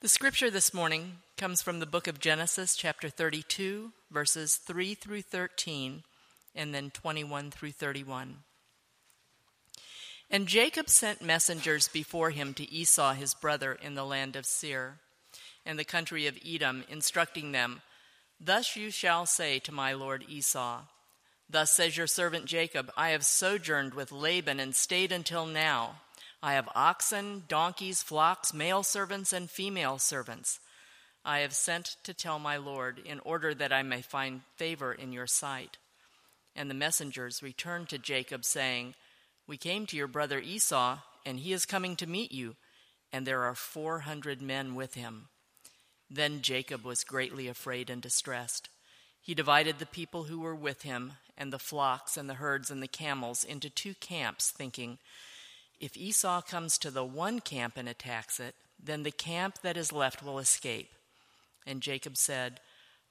The scripture this morning comes from the book of Genesis, chapter 32, verses 3 through 13, and then 21 through 31. And Jacob sent messengers before him to Esau his brother in the land of Seir, and the country of Edom, instructing them, Thus you shall say to my lord Esau, Thus says your servant Jacob, I have sojourned with Laban and stayed until now. I have oxen, donkeys, flocks, male servants, and female servants. I have sent to tell my Lord, in order that I may find favor in your sight. And the messengers returned to Jacob, saying, We came to your brother Esau, and he is coming to meet you, and there are four hundred men with him. Then Jacob was greatly afraid and distressed. He divided the people who were with him, and the flocks, and the herds, and the camels, into two camps, thinking, if Esau comes to the one camp and attacks it, then the camp that is left will escape. And Jacob said,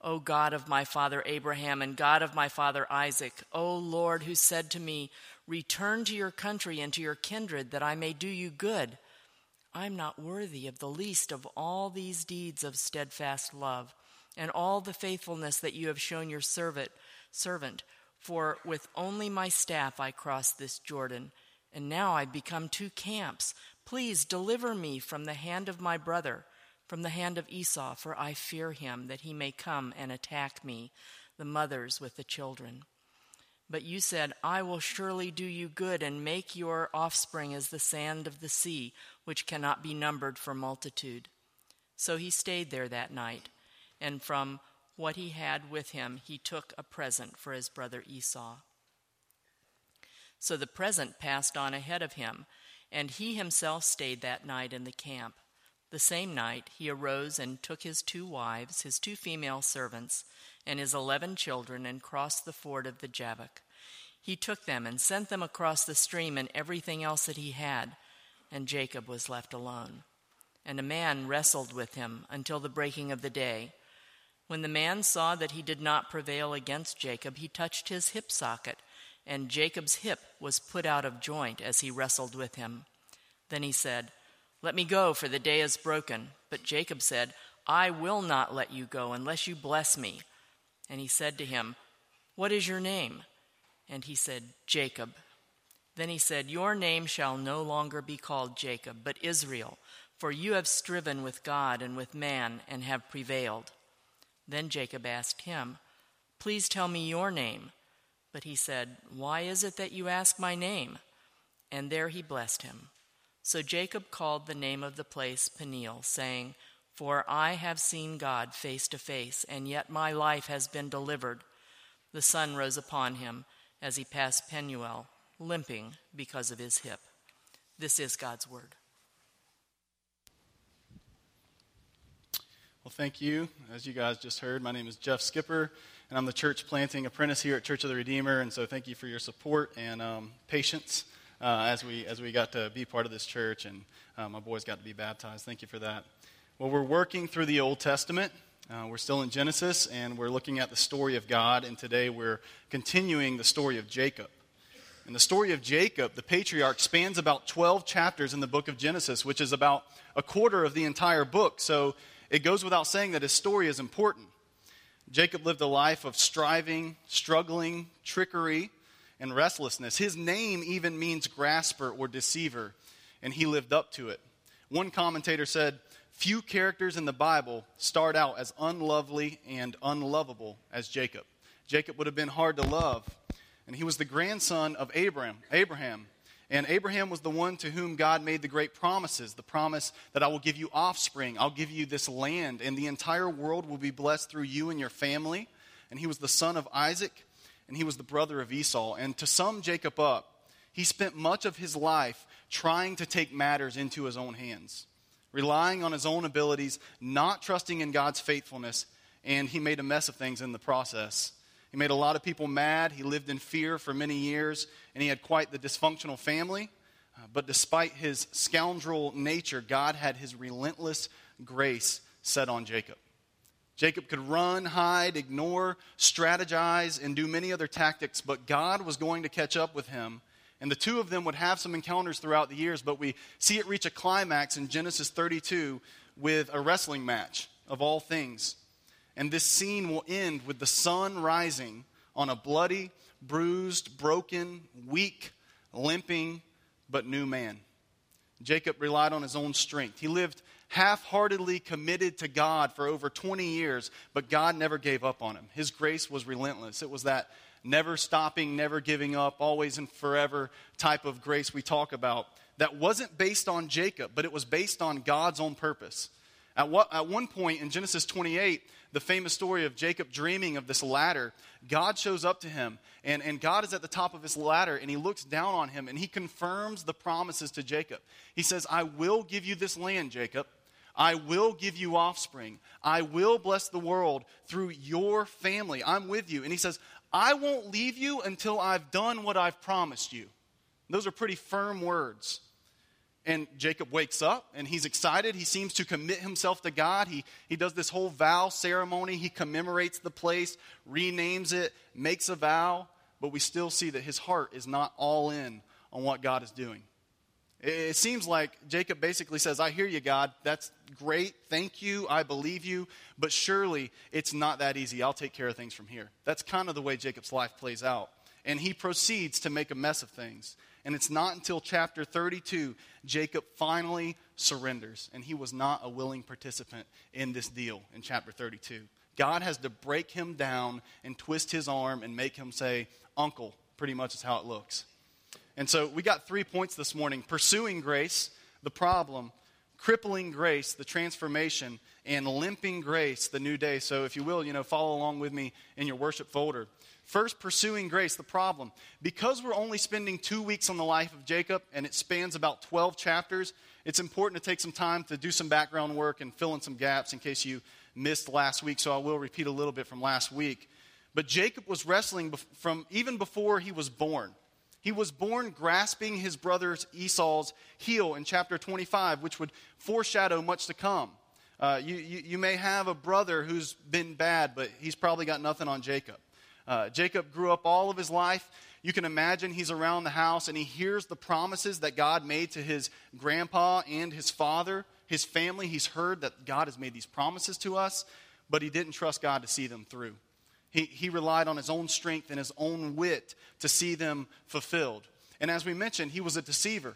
O God of my father Abraham and God of my father Isaac, O Lord, who said to me, Return to your country and to your kindred, that I may do you good. I'm not worthy of the least of all these deeds of steadfast love and all the faithfulness that you have shown your servant, servant. For with only my staff I crossed this Jordan and now I become two camps. Please deliver me from the hand of my brother, from the hand of Esau, for I fear him, that he may come and attack me, the mothers with the children. But you said, I will surely do you good and make your offspring as the sand of the sea, which cannot be numbered for multitude. So he stayed there that night, and from what he had with him he took a present for his brother Esau. So the present passed on ahead of him, and he himself stayed that night in the camp. The same night he arose and took his two wives, his two female servants, and his eleven children, and crossed the ford of the Jabbok. He took them and sent them across the stream and everything else that he had, and Jacob was left alone. And a man wrestled with him until the breaking of the day. When the man saw that he did not prevail against Jacob, he touched his hip socket and Jacob's hip was put out of joint as he wrestled with him. Then he said, Let me go, for the day is broken. But Jacob said, I will not let you go unless you bless me. And he said to him, What is your name? And he said, Jacob. Then he said, Your name shall no longer be called Jacob, but Israel, for you have striven with God and with man and have prevailed. Then Jacob asked him, Please tell me your name. But he said, Why is it that you ask my name? And there he blessed him. So Jacob called the name of the place Peniel, saying, For I have seen God face to face, and yet my life has been delivered. The sun rose upon him as he passed Penuel, limping because of his hip. This is God's word. Well, thank you. As you guys just heard, my name is Jeff Skipper and I'm the church planting apprentice here at Church of the Redeemer. And so thank you for your support and um, patience uh, as, we, as we got to be part of this church and uh, my boys got to be baptized. Thank you for that. Well, we're working through the Old Testament. Uh, we're still in Genesis and we're looking at the story of God. And today we're continuing the story of Jacob. And the story of Jacob, the patriarch, spans about 12 chapters in the book of Genesis, which is about a quarter of the entire book. So it goes without saying that his story is important. Jacob lived a life of striving, struggling, trickery, and restlessness. His name even means grasper or deceiver, and he lived up to it. One commentator said, Few characters in the Bible start out as unlovely and unlovable as Jacob. Jacob would have been hard to love, and he was the grandson of Abraham. Abraham. And Abraham was the one to whom God made the great promises the promise that I will give you offspring, I'll give you this land, and the entire world will be blessed through you and your family. And he was the son of Isaac, and he was the brother of Esau. And to sum Jacob up, he spent much of his life trying to take matters into his own hands, relying on his own abilities, not trusting in God's faithfulness, and he made a mess of things in the process. Made a lot of people mad. He lived in fear for many years, and he had quite the dysfunctional family. Uh, but despite his scoundrel nature, God had his relentless grace set on Jacob. Jacob could run, hide, ignore, strategize, and do many other tactics, but God was going to catch up with him, And the two of them would have some encounters throughout the years, but we see it reach a climax in Genesis 32 with a wrestling match of all things. And this scene will end with the sun rising on a bloody, bruised, broken, weak, limping, but new man. Jacob relied on his own strength. He lived half heartedly committed to God for over 20 years, but God never gave up on him. His grace was relentless. It was that never stopping, never giving up, always and forever type of grace we talk about that wasn't based on Jacob, but it was based on God's own purpose. At, what, at one point in Genesis 28, the famous story of Jacob dreaming of this ladder, God shows up to him, and, and God is at the top of his ladder, and he looks down on him, and he confirms the promises to Jacob. He says, I will give you this land, Jacob. I will give you offspring. I will bless the world through your family. I'm with you. And he says, I won't leave you until I've done what I've promised you. Those are pretty firm words. And Jacob wakes up and he's excited. He seems to commit himself to God. He, he does this whole vow ceremony. He commemorates the place, renames it, makes a vow. But we still see that his heart is not all in on what God is doing. It seems like Jacob basically says, I hear you, God. That's great. Thank you. I believe you. But surely it's not that easy. I'll take care of things from here. That's kind of the way Jacob's life plays out. And he proceeds to make a mess of things. And it's not until chapter 32 Jacob finally surrenders. And he was not a willing participant in this deal in chapter 32. God has to break him down and twist his arm and make him say, Uncle, pretty much is how it looks. And so we got three points this morning pursuing grace, the problem, crippling grace, the transformation, and limping grace, the new day. So if you will, you know, follow along with me in your worship folder. First, pursuing grace, the problem. Because we're only spending two weeks on the life of Jacob and it spans about 12 chapters, it's important to take some time to do some background work and fill in some gaps in case you missed last week. So I will repeat a little bit from last week. But Jacob was wrestling from even before he was born. He was born grasping his brother Esau's heel in chapter 25, which would foreshadow much to come. Uh, you, you, you may have a brother who's been bad, but he's probably got nothing on Jacob. Uh, Jacob grew up all of his life. You can imagine he's around the house and he hears the promises that God made to his grandpa and his father, his family. He's heard that God has made these promises to us, but he didn't trust God to see them through. He, he relied on his own strength and his own wit to see them fulfilled. And as we mentioned, he was a deceiver.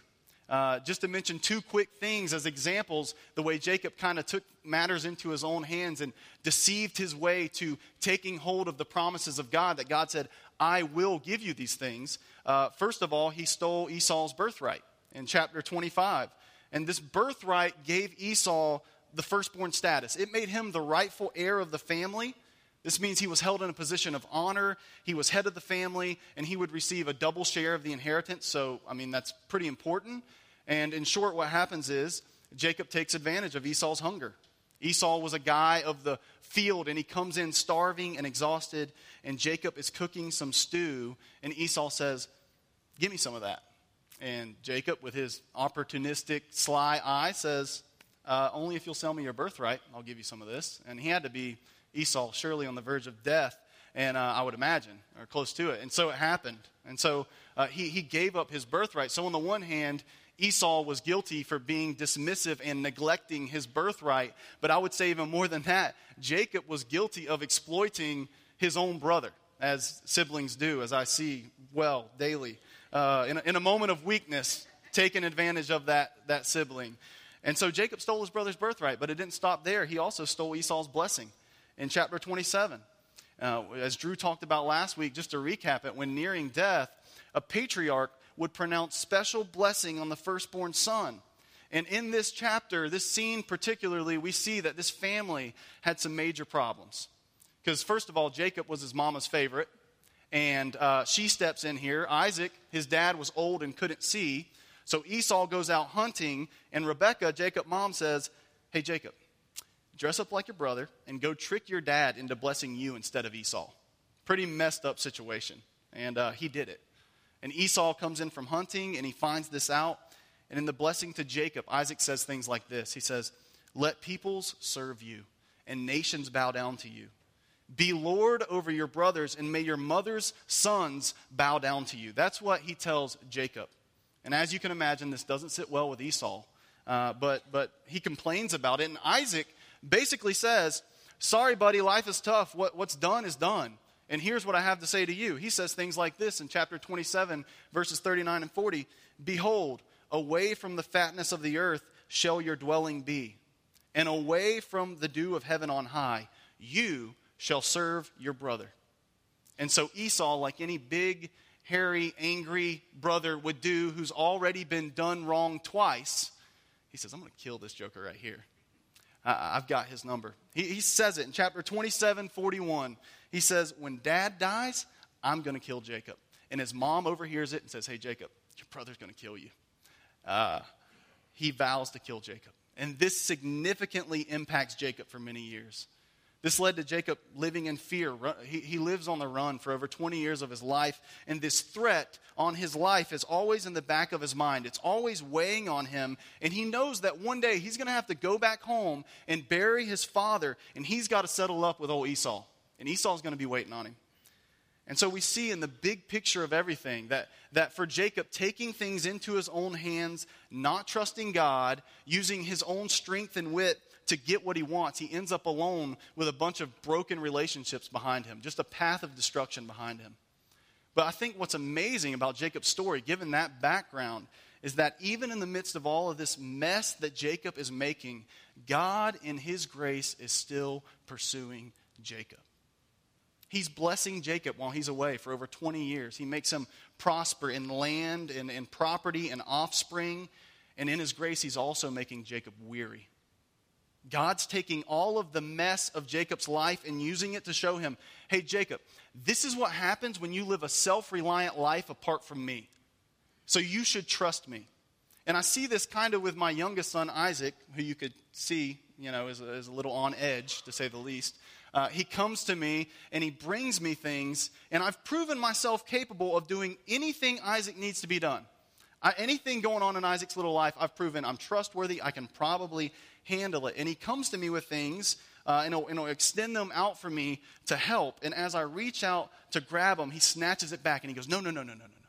Uh, just to mention two quick things as examples, the way Jacob kind of took matters into his own hands and deceived his way to taking hold of the promises of God that God said, I will give you these things. Uh, first of all, he stole Esau's birthright in chapter 25. And this birthright gave Esau the firstborn status, it made him the rightful heir of the family. This means he was held in a position of honor, he was head of the family, and he would receive a double share of the inheritance. So, I mean, that's pretty important. And in short, what happens is Jacob takes advantage of Esau's hunger. Esau was a guy of the field, and he comes in starving and exhausted, and Jacob is cooking some stew, and Esau says, Give me some of that. And Jacob, with his opportunistic, sly eye, says, uh, Only if you'll sell me your birthright, I'll give you some of this. And he had to be Esau, surely on the verge of death, and uh, I would imagine, or close to it. And so it happened. And so uh, he, he gave up his birthright. So, on the one hand, Esau was guilty for being dismissive and neglecting his birthright. But I would say, even more than that, Jacob was guilty of exploiting his own brother, as siblings do, as I see well daily. Uh, in, a, in a moment of weakness, taking advantage of that, that sibling. And so Jacob stole his brother's birthright, but it didn't stop there. He also stole Esau's blessing in chapter 27. Uh, as Drew talked about last week, just to recap it, when nearing death, a patriarch would pronounce special blessing on the firstborn son. And in this chapter, this scene particularly, we see that this family had some major problems. Because, first of all, Jacob was his mama's favorite, and uh, she steps in here. Isaac, his dad, was old and couldn't see. So Esau goes out hunting, and Rebecca, Jacob's mom, says, Hey, Jacob, dress up like your brother and go trick your dad into blessing you instead of Esau. Pretty messed up situation. And uh, he did it. And Esau comes in from hunting and he finds this out. And in the blessing to Jacob, Isaac says things like this He says, Let peoples serve you and nations bow down to you. Be Lord over your brothers, and may your mother's sons bow down to you. That's what he tells Jacob. And as you can imagine, this doesn't sit well with Esau, uh, but, but he complains about it. And Isaac basically says, Sorry, buddy, life is tough. What, what's done is done. And here's what I have to say to you. He says things like this in chapter 27, verses 39 and 40 Behold, away from the fatness of the earth shall your dwelling be, and away from the dew of heaven on high, you shall serve your brother. And so Esau, like any big, hairy, angry brother would do who's already been done wrong twice, he says, I'm going to kill this joker right here. I've got his number. He, he says it in chapter 27, 41. He says, When dad dies, I'm going to kill Jacob. And his mom overhears it and says, Hey, Jacob, your brother's going to kill you. Uh, he vows to kill Jacob. And this significantly impacts Jacob for many years. This led to Jacob living in fear. He, he lives on the run for over 20 years of his life, and this threat on his life is always in the back of his mind. It's always weighing on him, and he knows that one day he's going to have to go back home and bury his father, and he's got to settle up with old Esau and Esau's going to be waiting on him. And so we see in the big picture of everything that, that for Jacob, taking things into his own hands, not trusting God, using his own strength and wit to get what he wants, he ends up alone with a bunch of broken relationships behind him, just a path of destruction behind him. But I think what's amazing about Jacob's story, given that background, is that even in the midst of all of this mess that Jacob is making, God in his grace is still pursuing Jacob. He's blessing Jacob while he's away for over 20 years. He makes him prosper in land and in property and offspring. And in his grace, he's also making Jacob weary. God's taking all of the mess of Jacob's life and using it to show him hey, Jacob, this is what happens when you live a self reliant life apart from me. So you should trust me. And I see this kind of with my youngest son, Isaac, who you could see, you know, is a, is a little on edge, to say the least. Uh, he comes to me and he brings me things, and I've proven myself capable of doing anything Isaac needs to be done. I, anything going on in Isaac's little life, I've proven I'm trustworthy. I can probably handle it. And he comes to me with things uh, and, he'll, and he'll extend them out for me to help. And as I reach out to grab them, he snatches it back and he goes, No, no, no, no, no, no.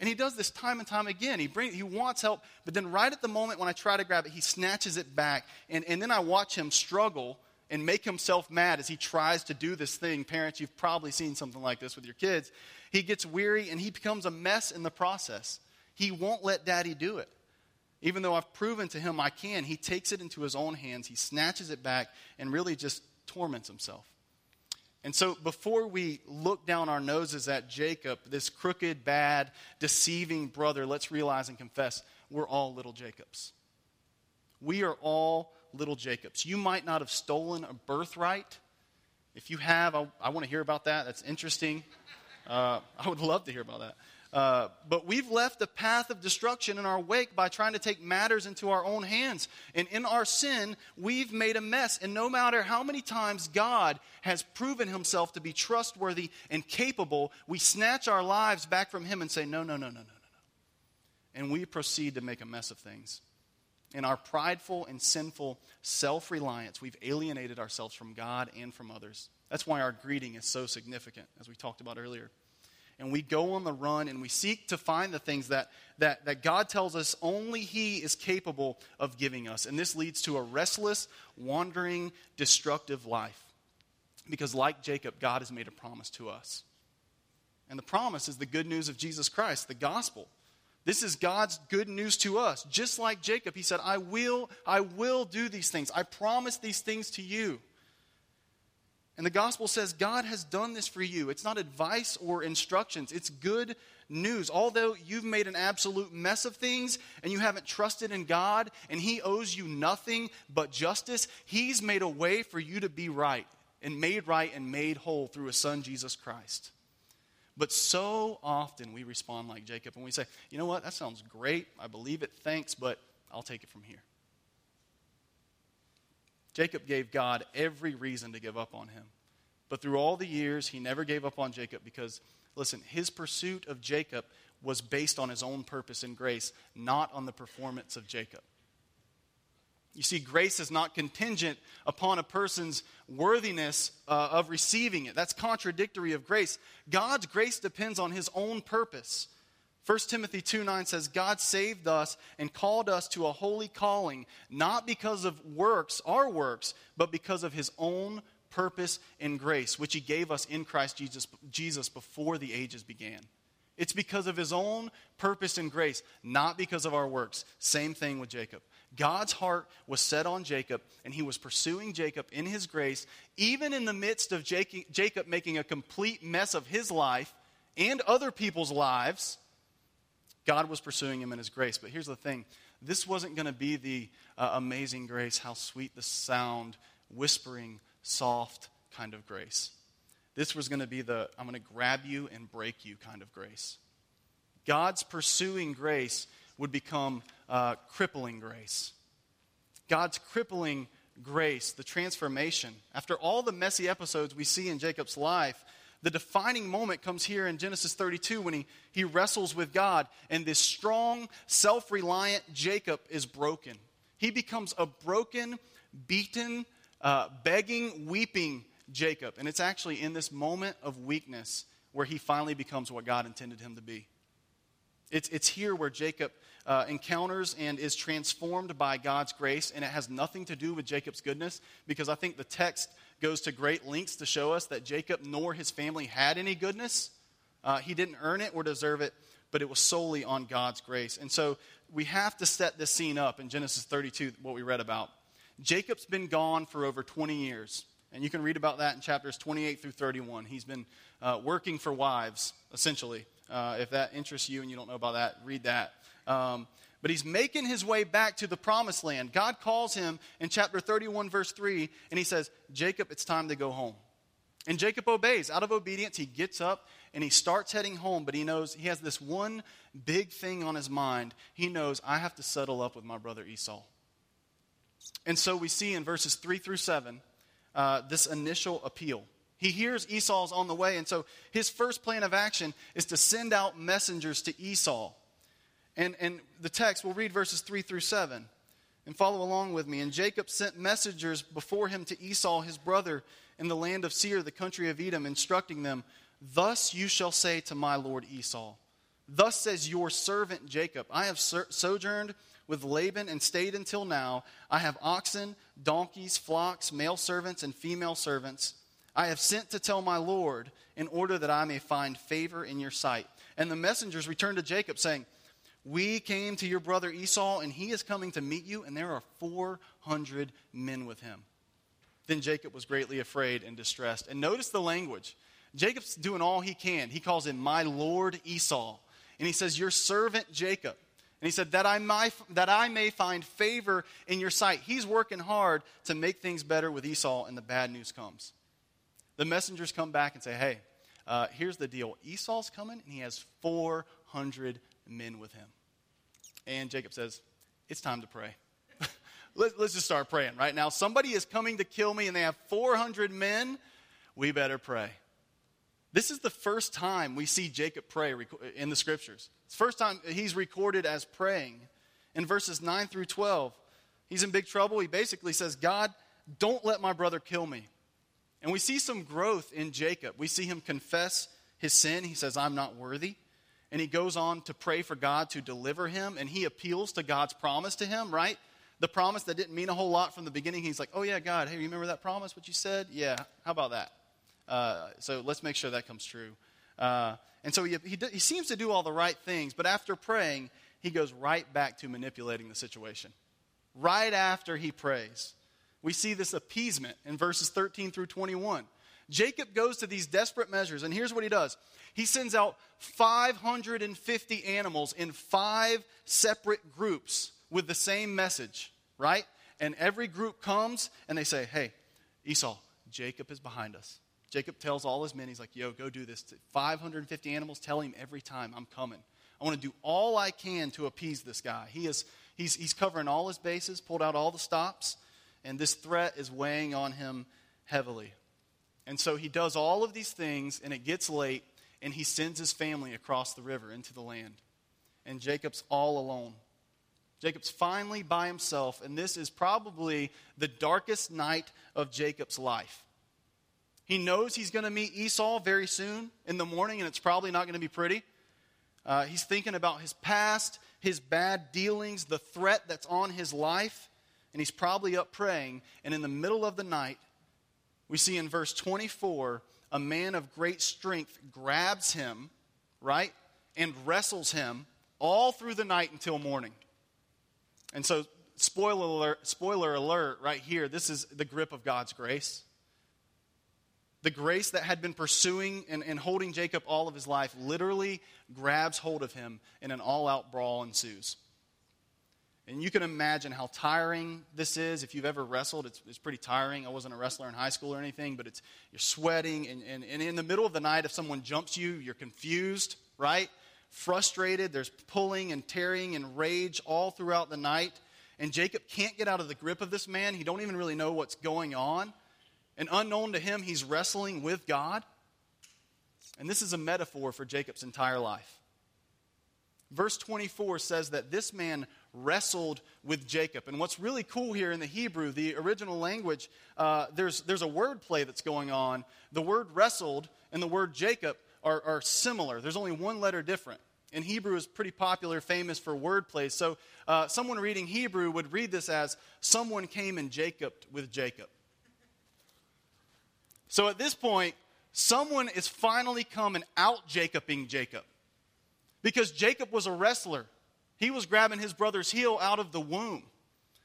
And he does this time and time again. He, bring, he wants help, but then right at the moment when I try to grab it, he snatches it back. And, and then I watch him struggle and make himself mad as he tries to do this thing. Parents, you've probably seen something like this with your kids. He gets weary and he becomes a mess in the process. He won't let daddy do it. Even though I've proven to him I can, he takes it into his own hands, he snatches it back, and really just torments himself. And so, before we look down our noses at Jacob, this crooked, bad, deceiving brother, let's realize and confess we're all little Jacobs. We are all little Jacobs. You might not have stolen a birthright. If you have, I, I want to hear about that. That's interesting. Uh, I would love to hear about that. Uh, but we've left the path of destruction in our wake by trying to take matters into our own hands. And in our sin, we've made a mess. And no matter how many times God has proven himself to be trustworthy and capable, we snatch our lives back from him and say, no, no, no, no, no, no, no. And we proceed to make a mess of things. In our prideful and sinful self reliance, we've alienated ourselves from God and from others. That's why our greeting is so significant, as we talked about earlier. And we go on the run and we seek to find the things that, that, that God tells us only He is capable of giving us. And this leads to a restless, wandering, destructive life. Because, like Jacob, God has made a promise to us. And the promise is the good news of Jesus Christ, the gospel. This is God's good news to us. Just like Jacob, he said, I will, I will do these things. I promise these things to you. And the gospel says God has done this for you. It's not advice or instructions, it's good news. Although you've made an absolute mess of things and you haven't trusted in God and He owes you nothing but justice, He's made a way for you to be right and made right and made whole through His Son, Jesus Christ. But so often we respond like Jacob and we say, you know what, that sounds great. I believe it. Thanks, but I'll take it from here. Jacob gave God every reason to give up on him. But through all the years, he never gave up on Jacob because, listen, his pursuit of Jacob was based on his own purpose and grace, not on the performance of Jacob. You see, grace is not contingent upon a person's worthiness uh, of receiving it. That's contradictory of grace. God's grace depends on his own purpose. 1 Timothy 2 9 says, God saved us and called us to a holy calling, not because of works, our works, but because of his own purpose and grace, which he gave us in Christ Jesus, Jesus before the ages began. It's because of his own purpose and grace, not because of our works. Same thing with Jacob. God's heart was set on Jacob, and he was pursuing Jacob in his grace, even in the midst of Jacob making a complete mess of his life and other people's lives. God was pursuing him in his grace. But here's the thing this wasn't going to be the uh, amazing grace, how sweet the sound, whispering, soft kind of grace. This was going to be the I'm going to grab you and break you kind of grace. God's pursuing grace would become uh, crippling grace. God's crippling grace, the transformation. After all the messy episodes we see in Jacob's life, the defining moment comes here in Genesis 32 when he, he wrestles with God, and this strong, self reliant Jacob is broken. He becomes a broken, beaten, uh, begging, weeping Jacob. And it's actually in this moment of weakness where he finally becomes what God intended him to be. It's, it's here where Jacob uh, encounters and is transformed by God's grace, and it has nothing to do with Jacob's goodness because I think the text goes to great lengths to show us that Jacob nor his family had any goodness. Uh, he didn't earn it or deserve it, but it was solely on God's grace. And so we have to set this scene up in Genesis 32, what we read about. Jacob's been gone for over 20 years. And you can read about that in chapters 28 through 31. He's been uh, working for wives, essentially. Uh, if that interests you and you don't know about that, read that. Um, but he's making his way back to the promised land. God calls him in chapter 31, verse 3, and he says, Jacob, it's time to go home. And Jacob obeys. Out of obedience, he gets up and he starts heading home, but he knows he has this one big thing on his mind. He knows, I have to settle up with my brother Esau. And so we see in verses 3 through 7 uh, this initial appeal. He hears Esau's on the way, and so his first plan of action is to send out messengers to Esau and, and the text, we'll read verses 3 through 7 and follow along with me. And Jacob sent messengers before him to Esau, his brother, in the land of Seir, the country of Edom, instructing them, Thus you shall say to my lord Esau, Thus says your servant Jacob, I have sojourned with Laban and stayed until now. I have oxen, donkeys, flocks, male servants, and female servants. I have sent to tell my Lord in order that I may find favor in your sight. And the messengers returned to Jacob, saying, we came to your brother Esau, and he is coming to meet you, and there are 400 men with him. Then Jacob was greatly afraid and distressed. And notice the language. Jacob's doing all he can. He calls him my Lord Esau. And he says, Your servant Jacob. And he said, that I, might, that I may find favor in your sight. He's working hard to make things better with Esau, and the bad news comes. The messengers come back and say, Hey, uh, here's the deal Esau's coming, and he has 400 men with him. And Jacob says, It's time to pray. Let, us just start praying right now. Somebody is coming to kill me, and they have 400 men. We better pray. This is the first time we see Jacob pray in the scriptures. It's the first time he's recorded as praying. In verses 9 through 12, he's in big trouble. He basically says, God, don't let my brother kill me. And we see some growth in Jacob. We see him confess his sin. He says, I'm not worthy and he goes on to pray for God to deliver him, and he appeals to God's promise to him, right? The promise that didn't mean a whole lot from the beginning. He's like, oh, yeah, God, hey, remember that promise, what you said? Yeah, how about that? Uh, so let's make sure that comes true. Uh, and so he, he, he seems to do all the right things, but after praying, he goes right back to manipulating the situation. Right after he prays, we see this appeasement in verses 13 through 21. Jacob goes to these desperate measures, and here's what he does he sends out 550 animals in five separate groups with the same message, right? And every group comes and they say, Hey, Esau, Jacob is behind us. Jacob tells all his men, he's like, Yo, go do this. 550 animals, tell him every time I'm coming. I want to do all I can to appease this guy. He is, he's, he's covering all his bases, pulled out all the stops, and this threat is weighing on him heavily. And so he does all of these things, and it gets late, and he sends his family across the river into the land. And Jacob's all alone. Jacob's finally by himself, and this is probably the darkest night of Jacob's life. He knows he's going to meet Esau very soon in the morning, and it's probably not going to be pretty. Uh, he's thinking about his past, his bad dealings, the threat that's on his life, and he's probably up praying. And in the middle of the night, we see in verse 24 a man of great strength grabs him, right, and wrestles him all through the night until morning. And so, spoiler alert, spoiler alert right here this is the grip of God's grace. The grace that had been pursuing and, and holding Jacob all of his life literally grabs hold of him, and an all out brawl ensues. And you can imagine how tiring this is. If you've ever wrestled, it's, it's pretty tiring. I wasn't a wrestler in high school or anything, but it's, you're sweating. And, and, and in the middle of the night, if someone jumps you, you're confused, right? frustrated. There's pulling and tearing and rage all throughout the night. And Jacob can't get out of the grip of this man. He don't even really know what's going on. And unknown to him, he's wrestling with God. And this is a metaphor for Jacob's entire life. Verse 24 says that this man wrestled with Jacob. And what's really cool here in the Hebrew, the original language, uh, there's, there's a word play that's going on. The word wrestled and the word Jacob are, are similar. There's only one letter different. And Hebrew is pretty popular, famous for wordplay. So uh, someone reading Hebrew would read this as someone came and Jacob with Jacob. So at this point, someone is finally coming out Jacobing Jacob. Because Jacob was a wrestler. He was grabbing his brother's heel out of the womb.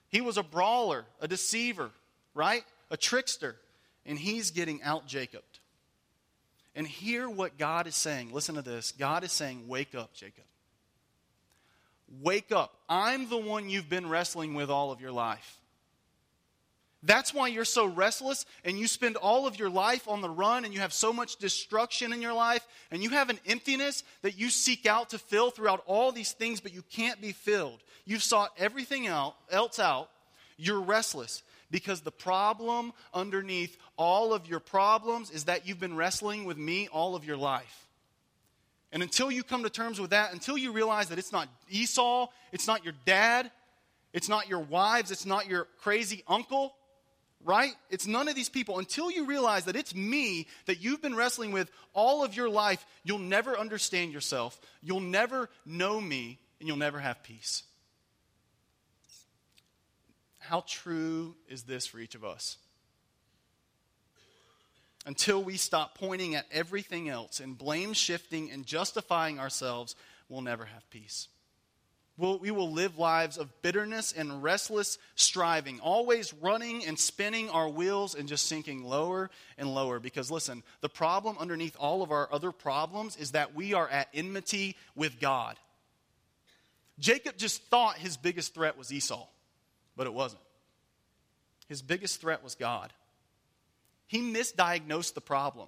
He was a brawler, a deceiver, right? A trickster. And he's getting out Jacob. And hear what God is saying. Listen to this. God is saying, Wake up, Jacob. Wake up. I'm the one you've been wrestling with all of your life. That's why you're so restless and you spend all of your life on the run and you have so much destruction in your life and you have an emptiness that you seek out to fill throughout all these things, but you can't be filled. You've sought everything else out. You're restless. Because the problem underneath all of your problems is that you've been wrestling with me all of your life. And until you come to terms with that, until you realize that it's not Esau, it's not your dad, it's not your wives, it's not your crazy uncle, right? It's none of these people. Until you realize that it's me that you've been wrestling with all of your life, you'll never understand yourself, you'll never know me, and you'll never have peace how true is this for each of us? Until we stop pointing at everything else and blame shifting and justifying ourselves, we'll never have peace. We'll, we will live lives of bitterness and restless striving, always running and spinning our wheels and just sinking lower and lower. Because listen, the problem underneath all of our other problems is that we are at enmity with God. Jacob just thought his biggest threat was Esau but it wasn't. His biggest threat was God. He misdiagnosed the problem.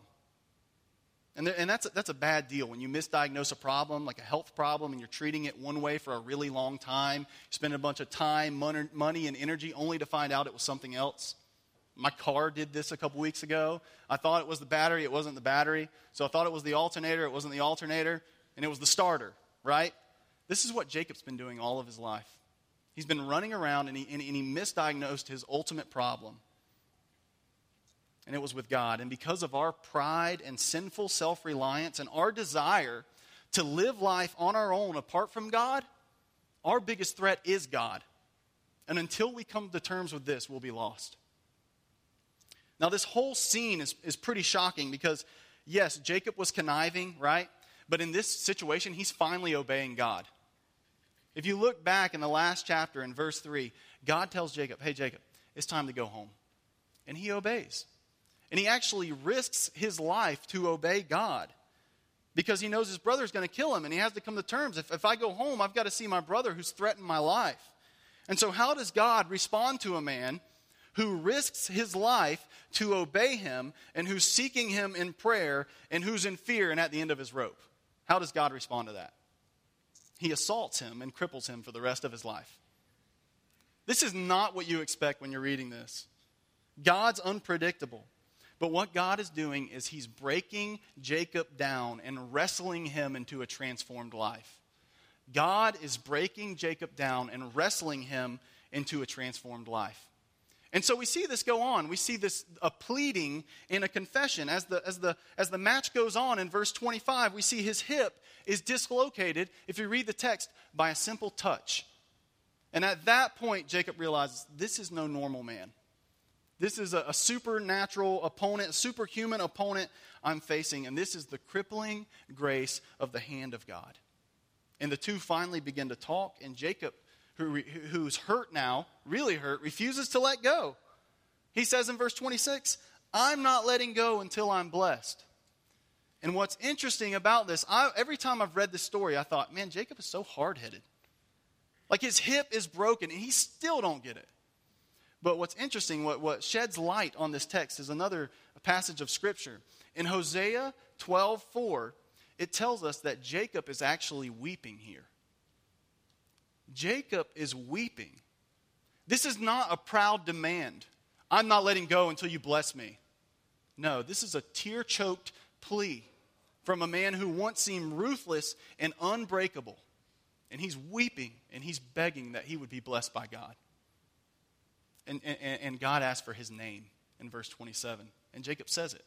And, there, and that's, a, that's a bad deal when you misdiagnose a problem, like a health problem, and you're treating it one way for a really long time. Spend a bunch of time, money, and energy only to find out it was something else. My car did this a couple weeks ago. I thought it was the battery, it wasn't the battery. So I thought it was the alternator, it wasn't the alternator, and it was the starter, right? This is what Jacob's been doing all of his life. He's been running around and he, and, and he misdiagnosed his ultimate problem. And it was with God. And because of our pride and sinful self reliance and our desire to live life on our own apart from God, our biggest threat is God. And until we come to terms with this, we'll be lost. Now, this whole scene is, is pretty shocking because, yes, Jacob was conniving, right? But in this situation, he's finally obeying God. If you look back in the last chapter in verse 3, God tells Jacob, Hey, Jacob, it's time to go home. And he obeys. And he actually risks his life to obey God because he knows his brother's going to kill him and he has to come to terms. If, if I go home, I've got to see my brother who's threatened my life. And so, how does God respond to a man who risks his life to obey him and who's seeking him in prayer and who's in fear and at the end of his rope? How does God respond to that? he assaults him and cripples him for the rest of his life. This is not what you expect when you're reading this. God's unpredictable. But what God is doing is he's breaking Jacob down and wrestling him into a transformed life. God is breaking Jacob down and wrestling him into a transformed life. And so we see this go on. We see this a pleading in a confession. As the, as, the, as the match goes on in verse 25, we see his hip is dislocated, if you read the text, by a simple touch. And at that point, Jacob realizes this is no normal man. This is a, a supernatural opponent, superhuman opponent I'm facing, and this is the crippling grace of the hand of God. And the two finally begin to talk, and Jacob who, who's hurt now, really hurt, refuses to let go. He says in verse 26, I'm not letting go until I'm blessed. And what's interesting about this, I, every time I've read this story, I thought, man, Jacob is so hard headed. Like his hip is broken, and he still don't get it. But what's interesting, what, what sheds light on this text is another passage of Scripture. In Hosea 12 4, it tells us that Jacob is actually weeping here. Jacob is weeping. This is not a proud demand. I'm not letting go until you bless me. No, this is a tear choked plea from a man who once seemed ruthless and unbreakable. And he's weeping and he's begging that he would be blessed by God. And, and, and God asked for his name in verse 27. And Jacob says it.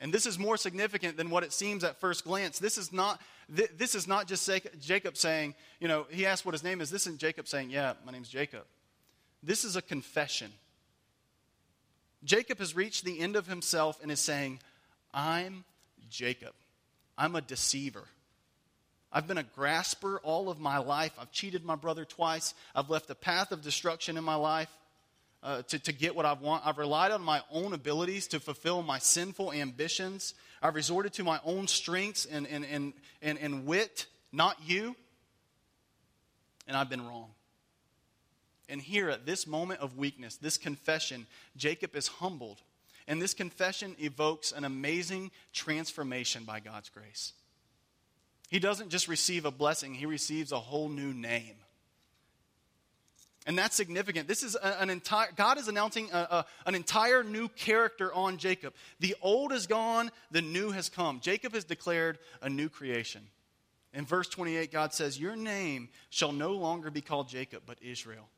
And this is more significant than what it seems at first glance. This is not, this is not just Jacob saying, you know, he asked what his name is. This isn't Jacob saying, yeah, my name's Jacob. This is a confession. Jacob has reached the end of himself and is saying, I'm Jacob. I'm a deceiver. I've been a grasper all of my life. I've cheated my brother twice. I've left a path of destruction in my life uh, to, to get what I want. I've relied on my own abilities to fulfill my sinful ambitions. I've resorted to my own strengths and, and, and, and, and wit, not you. And I've been wrong. And here, at this moment of weakness, this confession, Jacob is humbled. And this confession evokes an amazing transformation by God's grace. He doesn't just receive a blessing, he receives a whole new name. And that's significant. This is an entire, God is announcing a, a, an entire new character on Jacob. The old is gone, the new has come. Jacob has declared a new creation. In verse 28, God says, Your name shall no longer be called Jacob, but Israel.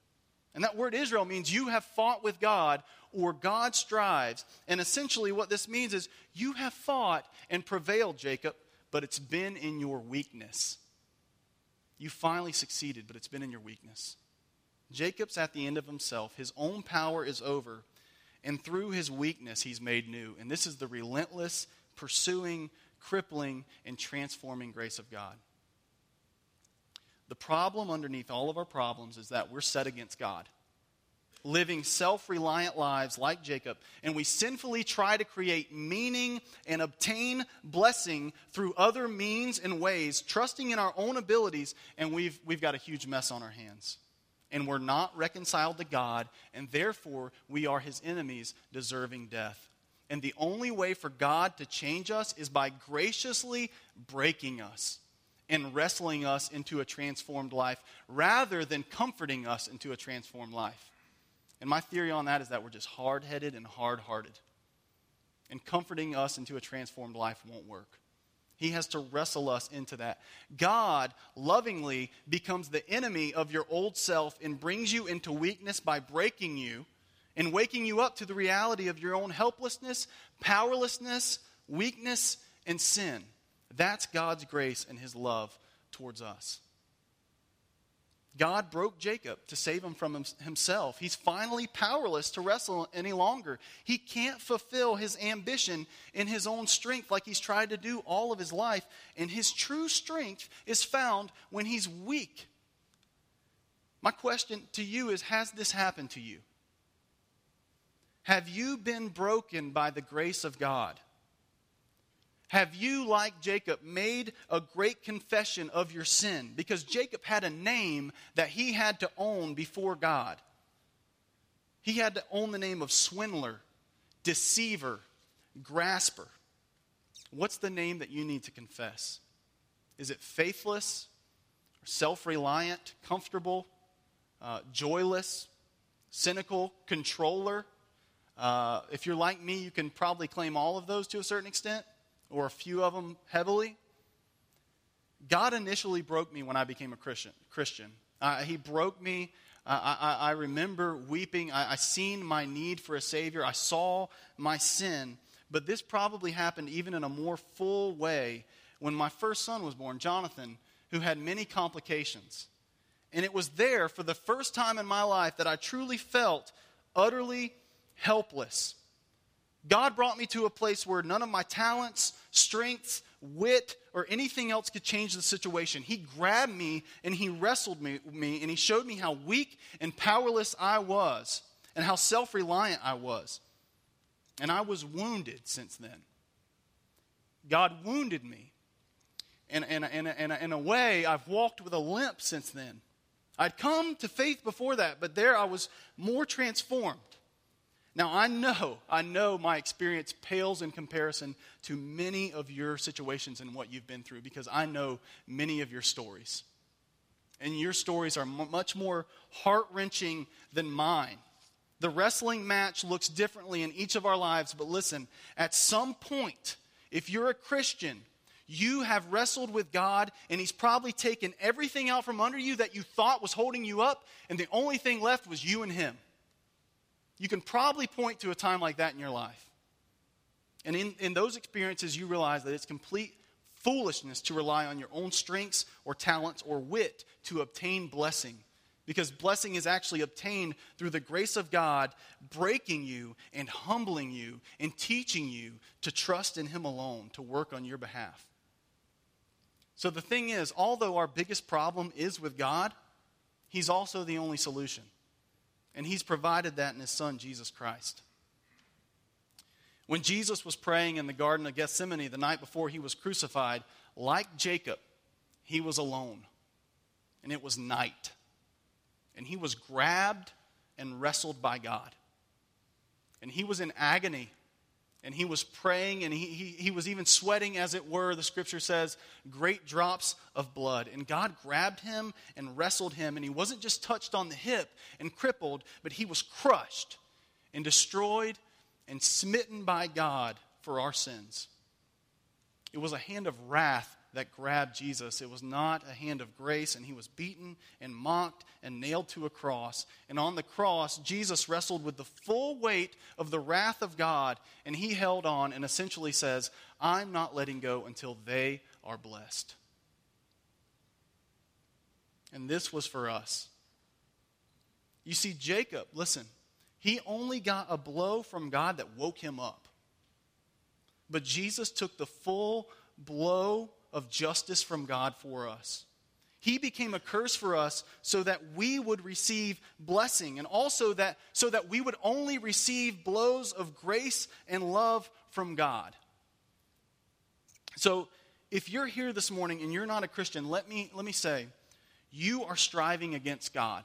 And that word Israel means you have fought with God or God strives. And essentially, what this means is you have fought and prevailed, Jacob, but it's been in your weakness. You finally succeeded, but it's been in your weakness. Jacob's at the end of himself. His own power is over. And through his weakness, he's made new. And this is the relentless, pursuing, crippling, and transforming grace of God. The problem underneath all of our problems is that we're set against God, living self reliant lives like Jacob, and we sinfully try to create meaning and obtain blessing through other means and ways, trusting in our own abilities, and we've, we've got a huge mess on our hands and we're not reconciled to God, and therefore we are his enemies, deserving death. And the only way for God to change us is by graciously breaking us and wrestling us into a transformed life rather than comforting us into a transformed life. And my theory on that is that we're just hard headed and hard hearted. And comforting us into a transformed life won't work. He has to wrestle us into that. God lovingly becomes the enemy of your old self and brings you into weakness by breaking you and waking you up to the reality of your own helplessness, powerlessness, weakness, and sin. That's God's grace and his love towards us. God broke Jacob to save him from himself. He's finally powerless to wrestle any longer. He can't fulfill his ambition in his own strength like he's tried to do all of his life. And his true strength is found when he's weak. My question to you is Has this happened to you? Have you been broken by the grace of God? Have you, like Jacob, made a great confession of your sin? Because Jacob had a name that he had to own before God. He had to own the name of swindler, deceiver, grasper. What's the name that you need to confess? Is it faithless, self reliant, comfortable, uh, joyless, cynical, controller? Uh, if you're like me, you can probably claim all of those to a certain extent or a few of them heavily. God initially broke me when I became a Christian. Christian. Uh, he broke me. I, I, remember weeping. I, I seen my need for a Savior. I saw my sin. But this probably happened even in a more full way when my first son was born, Jonathan, who had many complications. And it was there for the first time in my life that I truly felt utterly helpless. God brought me to a place where none of my talents, strengths, wit, or anything else could change the situation. He grabbed me and he wrestled me, me and he showed me how weak and powerless I was and how self reliant I was. And I was wounded since then. God wounded me. And in, a way, I've walked with a limp since then. I'd come to faith before that, but there I was more transformed. Now, I know, I know my experience pales in comparison to many of your situations and what you've been through because I know many of your stories. And your stories are m- much more heart wrenching than mine. The wrestling match looks differently in each of our lives, but listen, at some point, if you're a Christian, you have wrestled with God, and He's probably taken everything out from under you that you thought was holding you up, and the only thing left was you and Him. You can probably point to a time like that in your life. And in, in those experiences, you realize that it's complete foolishness to rely on your own strengths or talents or wit to obtain blessing. Because blessing is actually obtained through the grace of God breaking you and humbling you and teaching you to trust in Him alone to work on your behalf. So the thing is, although our biggest problem is with God, He's also the only solution. And he's provided that in his son, Jesus Christ. When Jesus was praying in the Garden of Gethsemane the night before he was crucified, like Jacob, he was alone. And it was night. And he was grabbed and wrestled by God. And he was in agony and he was praying and he, he, he was even sweating, as it were, the scripture says, great drops of blood. And God grabbed him and wrestled him, and he wasn't just touched on the hip and crippled, but he was crushed and destroyed and smitten by God for our sins. It was a hand of wrath that grabbed Jesus. It was not a hand of grace, and he was beaten and mocked and nailed to a cross. And on the cross, Jesus wrestled with the full weight of the wrath of God, and he held on and essentially says, I'm not letting go until they are blessed. And this was for us. You see, Jacob, listen, he only got a blow from God that woke him up. But Jesus took the full blow of justice from God for us. He became a curse for us so that we would receive blessing and also that so that we would only receive blows of grace and love from God. So, if you're here this morning and you're not a Christian, let me let me say, you are striving against God.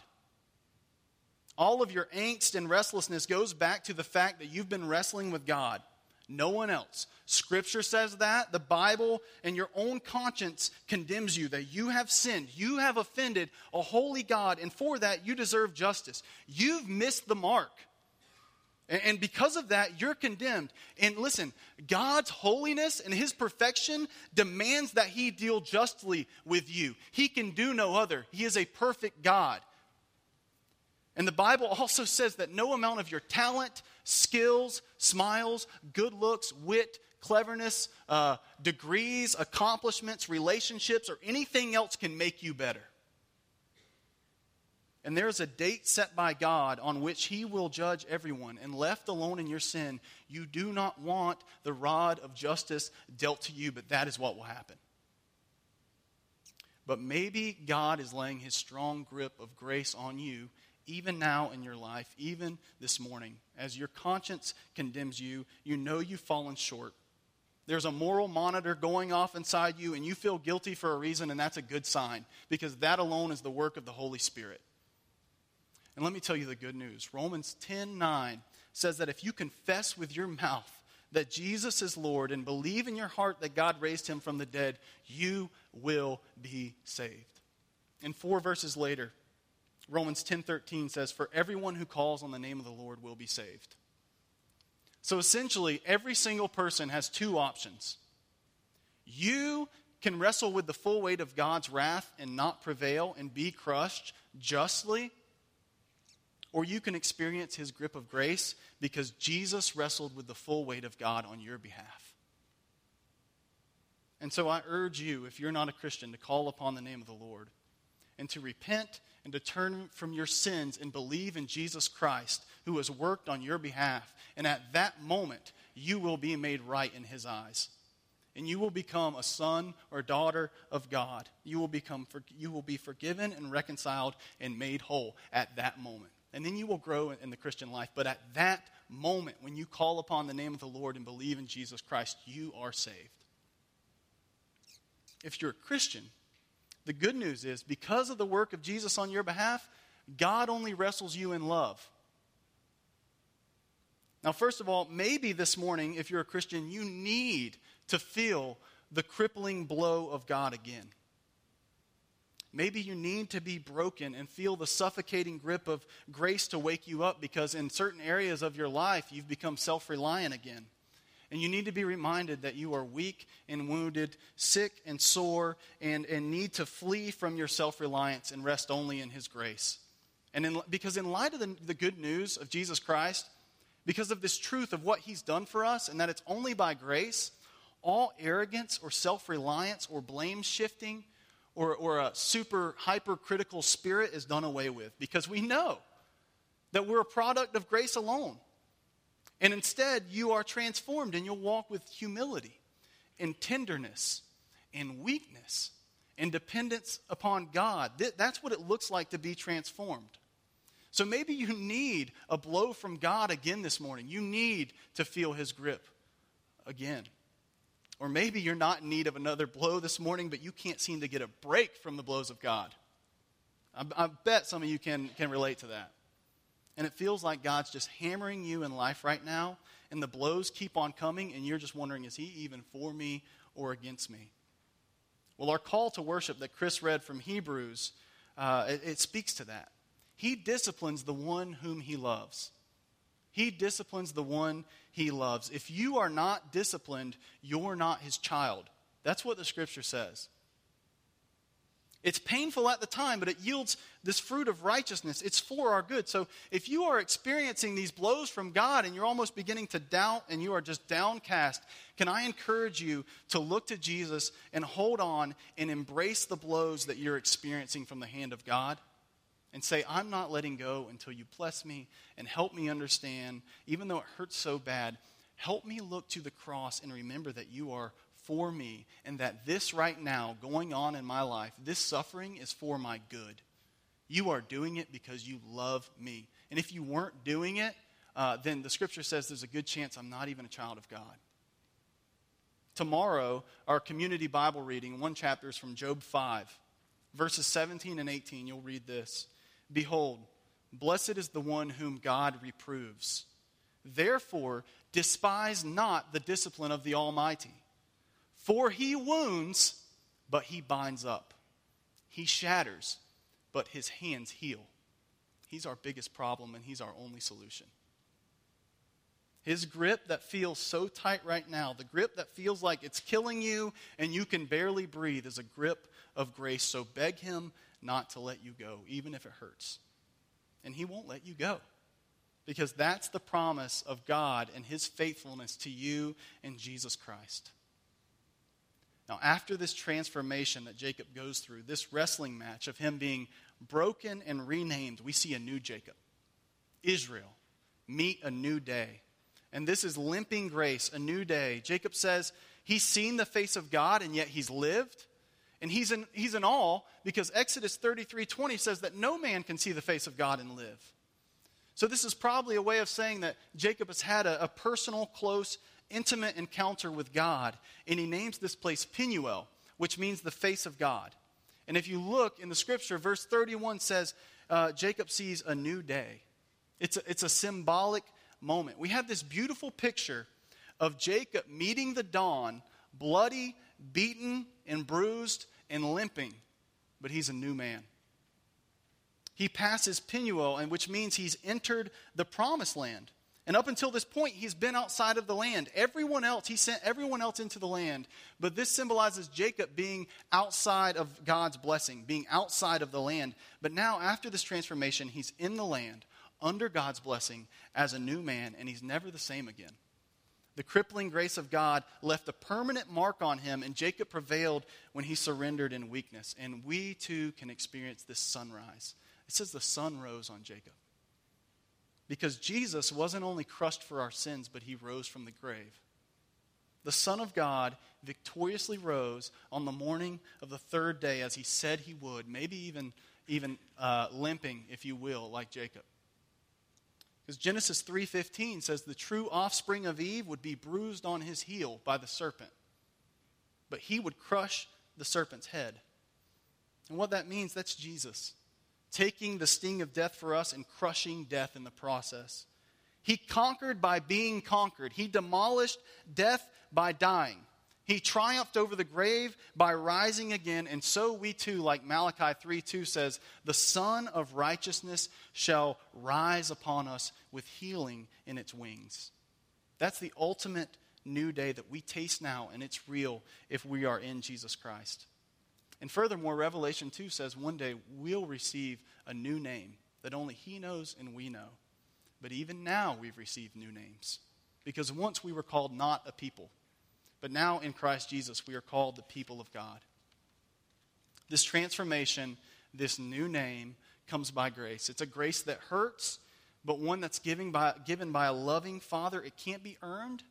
All of your angst and restlessness goes back to the fact that you've been wrestling with God no one else. Scripture says that. The Bible and your own conscience condemns you that you have sinned. You have offended a holy God, and for that you deserve justice. You've missed the mark. And because of that, you're condemned. And listen, God's holiness and his perfection demands that he deal justly with you. He can do no other. He is a perfect God. And the Bible also says that no amount of your talent, skills, smiles, good looks, wit, cleverness, uh, degrees, accomplishments, relationships, or anything else can make you better. And there is a date set by God on which He will judge everyone. And left alone in your sin, you do not want the rod of justice dealt to you, but that is what will happen. But maybe God is laying His strong grip of grace on you even now in your life, even this morning, as your conscience condemns you, you know you've fallen short. There's a moral monitor going off inside you, and you feel guilty for a reason, and that's a good sign because that alone is the work of the Holy Spirit. And let me tell you the good news Romans 10 9 says that if you confess with your mouth that Jesus is Lord and believe in your heart that God raised him from the dead, you will be saved. And four verses later, Romans 10:13 says for everyone who calls on the name of the Lord will be saved. So essentially every single person has two options. You can wrestle with the full weight of God's wrath and not prevail and be crushed justly. Or you can experience his grip of grace because Jesus wrestled with the full weight of God on your behalf. And so I urge you, if you're not a Christian, to call upon the name of the Lord and to repent and to turn from your sins and believe in Jesus Christ, who has worked on your behalf. And at that moment, you will be made right in his eyes. And you will become a son or daughter of God. You will, become, you will be forgiven and reconciled and made whole at that moment. And then you will grow in the Christian life. But at that moment, when you call upon the name of the Lord and believe in Jesus Christ, you are saved. If you're a Christian, the good news is because of the work of Jesus on your behalf, God only wrestles you in love. Now, first of all, maybe this morning, if you're a Christian, you need to feel the crippling blow of God again. Maybe you need to be broken and feel the suffocating grip of grace to wake you up because in certain areas of your life you've become self reliant again. And you need to be reminded that you are weak and wounded, sick and sore, and, and need to flee from your self reliance and rest only in His grace. And in, because, in light of the, the good news of Jesus Christ, because of this truth of what He's done for us, and that it's only by grace, all arrogance or self reliance or blame shifting or, or a super hypercritical spirit is done away with because we know that we're a product of grace alone. And instead, you are transformed and you'll walk with humility and tenderness and weakness and dependence upon God. That's what it looks like to be transformed. So maybe you need a blow from God again this morning. You need to feel his grip again. Or maybe you're not in need of another blow this morning, but you can't seem to get a break from the blows of God. I, I bet some of you can, can relate to that. And it feels like God's just hammering you in life right now, and the blows keep on coming, and you're just wondering, is He even for me or against me? Well, our call to worship that Chris read from Hebrews, uh, it, it speaks to that. He disciplines the one whom He loves. He disciplines the one he loves. If you are not disciplined, you're not his child. That's what the scripture says. It's painful at the time, but it yields this fruit of righteousness. It's for our good. So if you are experiencing these blows from God and you're almost beginning to doubt and you are just downcast, can I encourage you to look to Jesus and hold on and embrace the blows that you're experiencing from the hand of God? and say, I'm not letting go until you bless me and help me understand, even though it hurts so bad, help me look to the cross and remember that you are for me and that this right now going on in my life, this suffering is for my good. You are doing it because you love me. And if you weren't doing it, uh, then the scripture says there's a good chance I'm not even a child of God. Tomorrow, our community Bible reading, one chapter is from Job 5, verses 17 and 18. You'll read this. Behold, blessed is the one whom God reproves. Therefore, despise not the discipline of the Almighty. For he wounds, but he binds up. He shatters, but his hands heal. He's our biggest problem, and he's our only solution. His grip that feels so tight right now, the grip that feels like it's killing you and you can barely breathe, is a grip of grace. So beg him not to let you go, even if it hurts. And He won't let you go. Because that's the promise of God and His faithfulness to you in Jesus Christ. Now, after this transformation that Jacob goes through, this wrestling match of him being broken and renamed, we see a new Jacob. Israel, meet a new day. And this is limping grace, a new day. Jacob says he's seen the face of God and yet he's lived. And he's in, he's in awe because Exodus 33 20 says that no man can see the face of God and live. So, this is probably a way of saying that Jacob has had a, a personal, close, intimate encounter with God. And he names this place Peniel, which means the face of God. And if you look in the scripture, verse 31 says uh, Jacob sees a new day. It's a, it's a symbolic moment. We have this beautiful picture of Jacob meeting the dawn, bloody, beaten, and bruised, and limping, but he's a new man. He passes Peniel, and which means he's entered the promised land. And up until this point, he's been outside of the land. Everyone else, he sent everyone else into the land. But this symbolizes Jacob being outside of God's blessing, being outside of the land. But now, after this transformation, he's in the land, under God's blessing, as a new man, and he's never the same again. The crippling grace of God left a permanent mark on him, and Jacob prevailed when he surrendered in weakness. And we too can experience this sunrise. It says the sun rose on Jacob. Because Jesus wasn't only crushed for our sins, but he rose from the grave. The Son of God victoriously rose on the morning of the third day as he said he would, maybe even, even uh, limping, if you will, like Jacob. Because Genesis 3:15 says the true offspring of Eve would be bruised on his heel by the serpent. But he would crush the serpent's head. And what that means, that's Jesus taking the sting of death for us and crushing death in the process. He conquered by being conquered. He demolished death by dying. He triumphed over the grave by rising again, and so we too, like Malachi 3 2 says, the Sun of righteousness shall rise upon us with healing in its wings. That's the ultimate new day that we taste now, and it's real if we are in Jesus Christ. And furthermore, Revelation 2 says one day we'll receive a new name that only He knows and we know. But even now we've received new names. Because once we were called not a people, but now in Christ Jesus we are called the people of God. This transformation, this new name, comes by grace. It's a grace that hurts, but one that's given by, given by a loving Father. It can't be earned,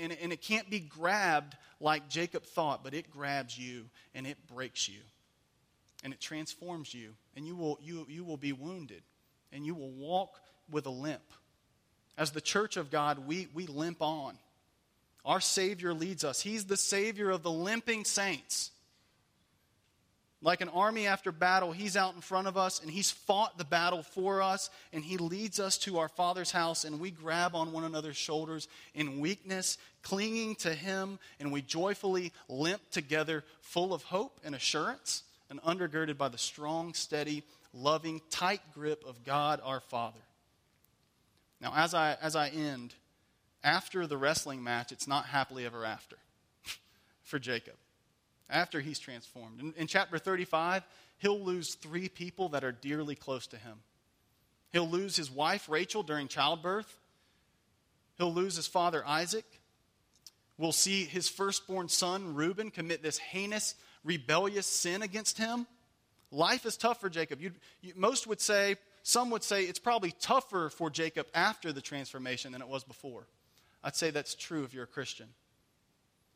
and, and it can't be grabbed like Jacob thought, but it grabs you and it breaks you. And it transforms you. And you will, you, you will be wounded. And you will walk with a limp. As the church of God, we, we limp on. Our Savior leads us. He's the Savior of the limping saints. Like an army after battle, he's out in front of us and he's fought the battle for us and he leads us to our Father's house and we grab on one another's shoulders in weakness, clinging to him, and we joyfully limp together, full of hope and assurance and undergirded by the strong, steady, loving, tight grip of God our Father. Now, as I, as I end, after the wrestling match, it's not happily ever after for Jacob after he's transformed. In, in, chapter 35, he'll lose three people that are dearly close to him. He'll lose his wife, Rachel, during childbirth. He'll lose his father, Isaac. We'll see his firstborn son, Reuben, commit this heinous, rebellious sin against him. Life is tough for Jacob. You, most would say, some would say, it's probably tougher for Jacob after the transformation than it was before. I'd say that's true if you're a Christian.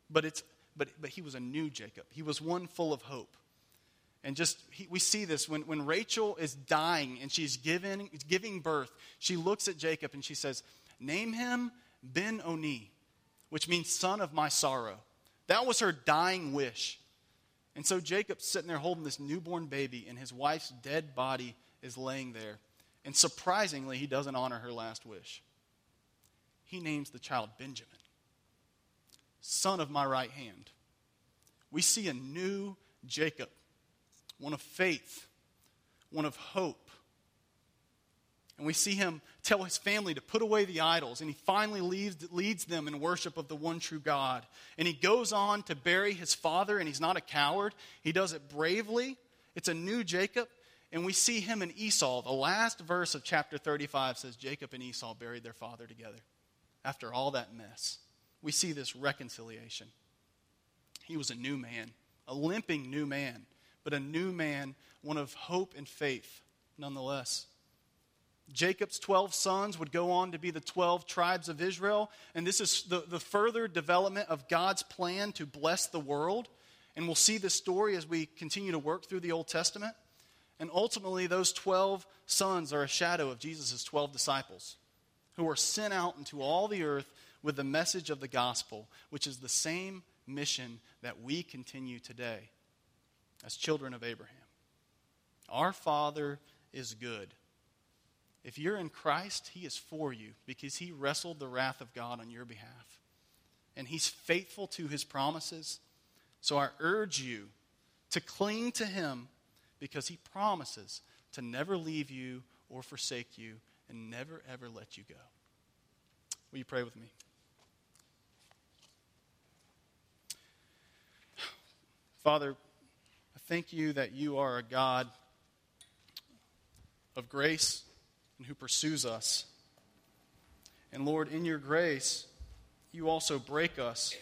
But it's but, but he was a new Jacob. He was one full of hope. And just, he, we see this when, when Rachel is dying and she's giving, giving birth, she looks at Jacob and she says, Name him Ben Oni, which means son of my sorrow. That was her dying wish. And so Jacob's sitting there holding this newborn baby, and his wife's dead body is laying there. And surprisingly, he doesn't honor her last wish. He names the child Benjamin son of my right hand. We see a new Jacob, one of faith, one of hope. And we see him tell his family to put away the idols, and he finally leads, leads them in worship of the one true God. And he goes on to bury his father, and he's not a coward. He does it bravely. It's a new Jacob. And we see him and Esau. The last verse of chapter 35 says Jacob and Esau buried their father together after all that mess we see this reconciliation. He was a new man, a limping new man, but a new man, one of hope and faith nonetheless. Jacob's 12 sons would go on to be the 12 tribes of Israel. And this is the, the further development of God's plan to bless the world. And we'll see this story as we continue to work through the Old Testament. And ultimately, those 12 sons are a shadow of Jesus' 12 disciples who are sent out into all the earth with the message of the gospel, which is the same mission that we continue today as children of Abraham. Our Father is good. If you're in Christ, He is for you because He wrestled the wrath of God on your behalf. And He's faithful to His promises. So I urge you to cling to Him because He promises to never leave you or forsake you and never ever let you go. Will you pray with me? Father, I thank you that you are a God of grace and who pursues us. And Lord, in your grace, you also break us.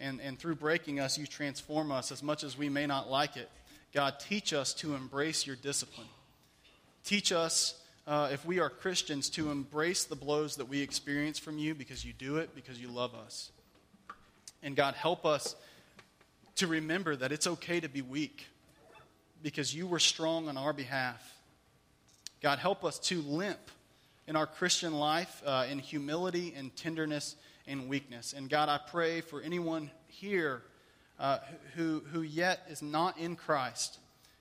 And, and through breaking us, you transform us as much as we may not like it. God, teach us to embrace your discipline. Teach us, uh, if we are Christians, to embrace the blows that we experience from you because you do it, because you love us. And God, help us to remember that it's okay to be weak because you were strong on our behalf. God, help us to limp in our Christian life uh, in humility and tenderness and weakness. And God, I pray for anyone here uh, who, who yet is not in Christ.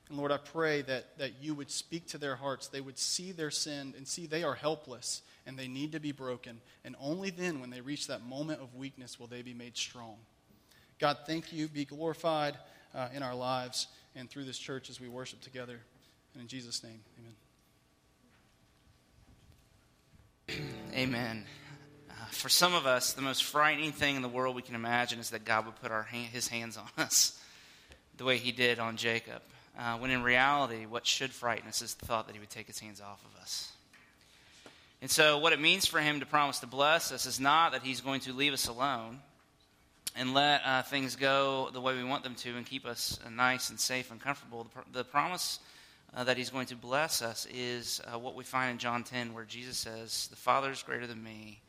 And Lord, I pray that, that you would speak to their hearts. They would see their sin and see they are helpless and they need to be broken. And only then, when they reach that moment of weakness, will they be made strong. God, thank you. Be glorified uh, in our lives and through this church as we worship together. And in Jesus' name, amen. Amen. Uh, for some of us, the most frightening thing in the world we can imagine is that God would put hand, his hands on us the way he did on Jacob. Uh, when in reality, what should frighten us is the thought that he would take his hands off of us. And so, what it means for him to promise to bless us is not that he's going to leave us alone and let uh, things go the way we want them to and keep us uh, nice and safe and comfortable. The, pr- the promise uh, that he's going to bless us is uh, what we find in John 10, where Jesus says, The Father is greater than me,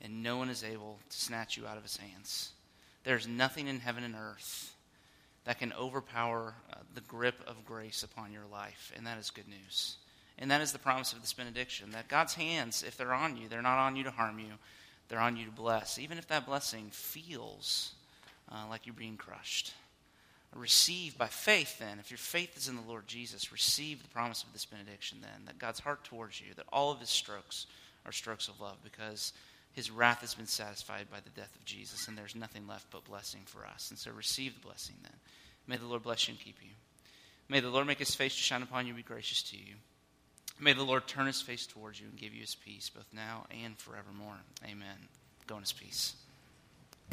and no one is able to snatch you out of his hands. There's nothing in heaven and earth that can overpower uh, the grip of grace upon your life, and that is good news. And that is the promise of this benediction that God's hands, if they're on you, they're not on you to harm you, they're on you to bless, even if that blessing feels uh, like you're being crushed. Receive by faith, then, if your faith is in the Lord Jesus, receive the promise of this benediction, then, that God's heart towards you, that all of his strokes are strokes of love, because his wrath has been satisfied by the death of Jesus, and there's nothing left but blessing for us. And so receive the blessing then. May the Lord bless you and keep you. May the Lord make his face to shine upon you and be gracious to you. May the Lord turn his face towards you and give you his peace, both now and forevermore. Amen. Go in his peace.